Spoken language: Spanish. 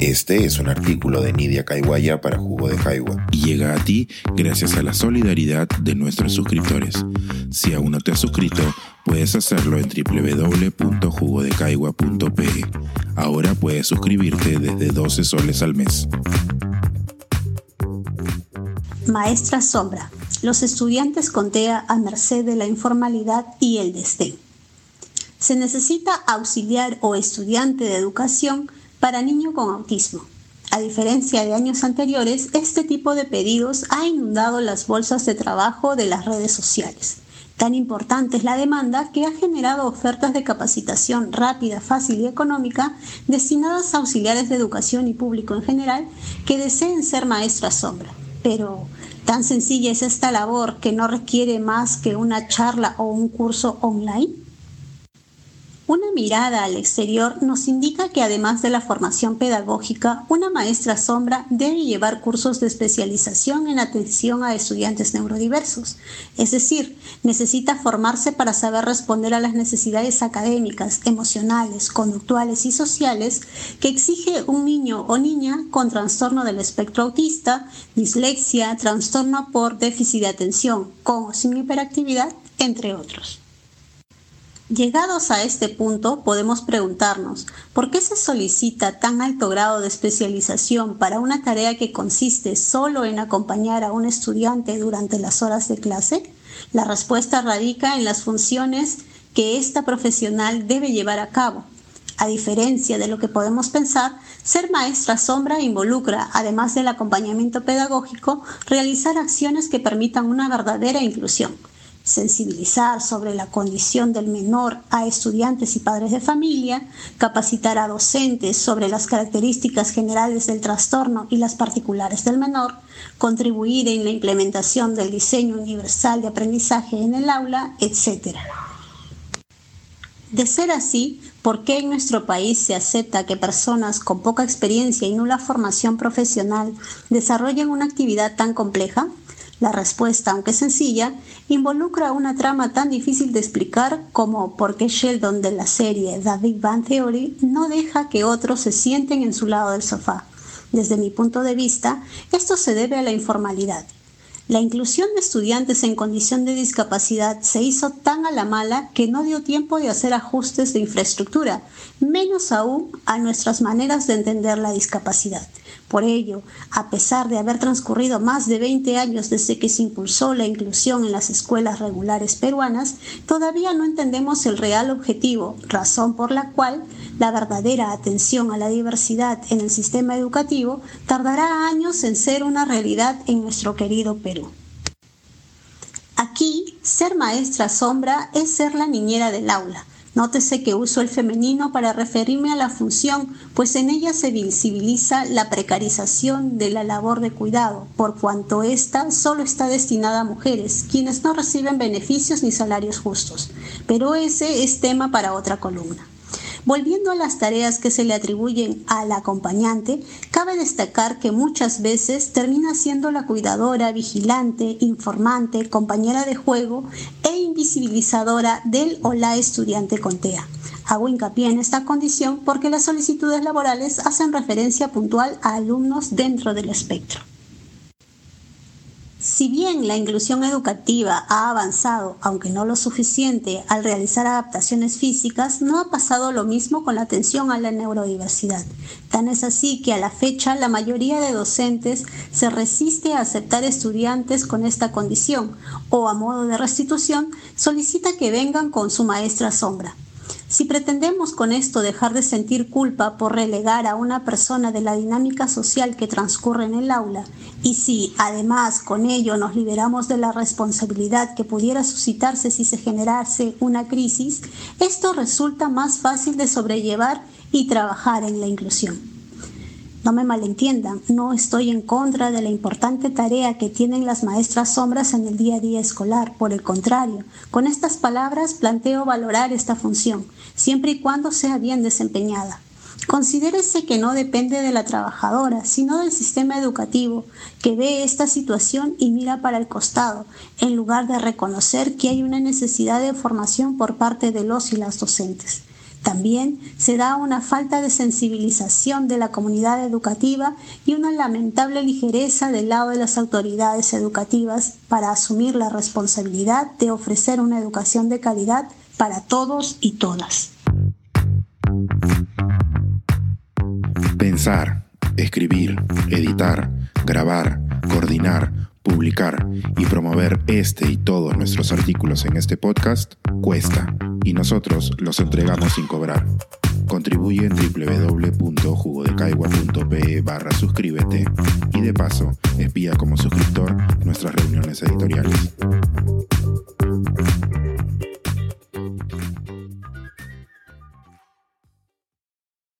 Este es un artículo de Nidia Caiguaya para Jugo de Caigua y llega a ti gracias a la solidaridad de nuestros suscriptores. Si aún no te has suscrito, puedes hacerlo en www.jugodecaigua.pe. Ahora puedes suscribirte desde 12 soles al mes. Maestra Sombra. Los estudiantes con TEA a merced de la informalidad y el desdén. Se necesita auxiliar o estudiante de educación para niño con autismo. A diferencia de años anteriores, este tipo de pedidos ha inundado las bolsas de trabajo de las redes sociales. Tan importante es la demanda que ha generado ofertas de capacitación rápida, fácil y económica destinadas a auxiliares de educación y público en general que deseen ser maestras sombra. Pero, ¿tan sencilla es esta labor que no requiere más que una charla o un curso online? Una mirada al exterior nos indica que además de la formación pedagógica, una maestra sombra debe llevar cursos de especialización en atención a estudiantes neurodiversos. Es decir, necesita formarse para saber responder a las necesidades académicas, emocionales, conductuales y sociales que exige un niño o niña con trastorno del espectro autista, dislexia, trastorno por déficit de atención, con o sin hiperactividad, entre otros. Llegados a este punto, podemos preguntarnos, ¿por qué se solicita tan alto grado de especialización para una tarea que consiste solo en acompañar a un estudiante durante las horas de clase? La respuesta radica en las funciones que esta profesional debe llevar a cabo. A diferencia de lo que podemos pensar, ser maestra sombra involucra, además del acompañamiento pedagógico, realizar acciones que permitan una verdadera inclusión sensibilizar sobre la condición del menor a estudiantes y padres de familia, capacitar a docentes sobre las características generales del trastorno y las particulares del menor, contribuir en la implementación del diseño universal de aprendizaje en el aula, etc. De ser así, ¿por qué en nuestro país se acepta que personas con poca experiencia y nula formación profesional desarrollen una actividad tan compleja? La respuesta, aunque sencilla, involucra una trama tan difícil de explicar como por qué Sheldon de la serie The Big Bang Theory no deja que otros se sienten en su lado del sofá. Desde mi punto de vista, esto se debe a la informalidad. La inclusión de estudiantes en condición de discapacidad se hizo tan a la mala que no dio tiempo de hacer ajustes de infraestructura, menos aún a nuestras maneras de entender la discapacidad. Por ello, a pesar de haber transcurrido más de 20 años desde que se impulsó la inclusión en las escuelas regulares peruanas, todavía no entendemos el real objetivo, razón por la cual la verdadera atención a la diversidad en el sistema educativo tardará años en ser una realidad en nuestro querido Perú. Aquí, ser maestra sombra es ser la niñera del aula, Nótese que uso el femenino para referirme a la función, pues en ella se visibiliza la precarización de la labor de cuidado, por cuanto ésta solo está destinada a mujeres, quienes no reciben beneficios ni salarios justos. Pero ese es tema para otra columna. Volviendo a las tareas que se le atribuyen al acompañante, cabe destacar que muchas veces termina siendo la cuidadora, vigilante, informante, compañera de juego e invisibilizadora del o la estudiante con TEA. Hago hincapié en esta condición porque las solicitudes laborales hacen referencia puntual a alumnos dentro del espectro. Si bien la inclusión educativa ha avanzado, aunque no lo suficiente, al realizar adaptaciones físicas, no ha pasado lo mismo con la atención a la neurodiversidad. Tan es así que a la fecha la mayoría de docentes se resiste a aceptar estudiantes con esta condición o a modo de restitución solicita que vengan con su maestra sombra. Si pretendemos con esto dejar de sentir culpa por relegar a una persona de la dinámica social que transcurre en el aula, y si además con ello nos liberamos de la responsabilidad que pudiera suscitarse si se generase una crisis, esto resulta más fácil de sobrellevar y trabajar en la inclusión. No me malentiendan, no estoy en contra de la importante tarea que tienen las maestras sombras en el día a día escolar. Por el contrario, con estas palabras planteo valorar esta función, siempre y cuando sea bien desempeñada. Considérese que no depende de la trabajadora, sino del sistema educativo, que ve esta situación y mira para el costado, en lugar de reconocer que hay una necesidad de formación por parte de los y las docentes. También se da una falta de sensibilización de la comunidad educativa y una lamentable ligereza del lado de las autoridades educativas para asumir la responsabilidad de ofrecer una educación de calidad para todos y todas. Pensar, escribir, editar, grabar, coordinar, publicar y promover este y todos nuestros artículos en este podcast cuesta y nosotros los entregamos sin cobrar. Contribuye en www.jugodecaigua.pe barra suscríbete y de paso espía como suscriptor nuestras reuniones editoriales.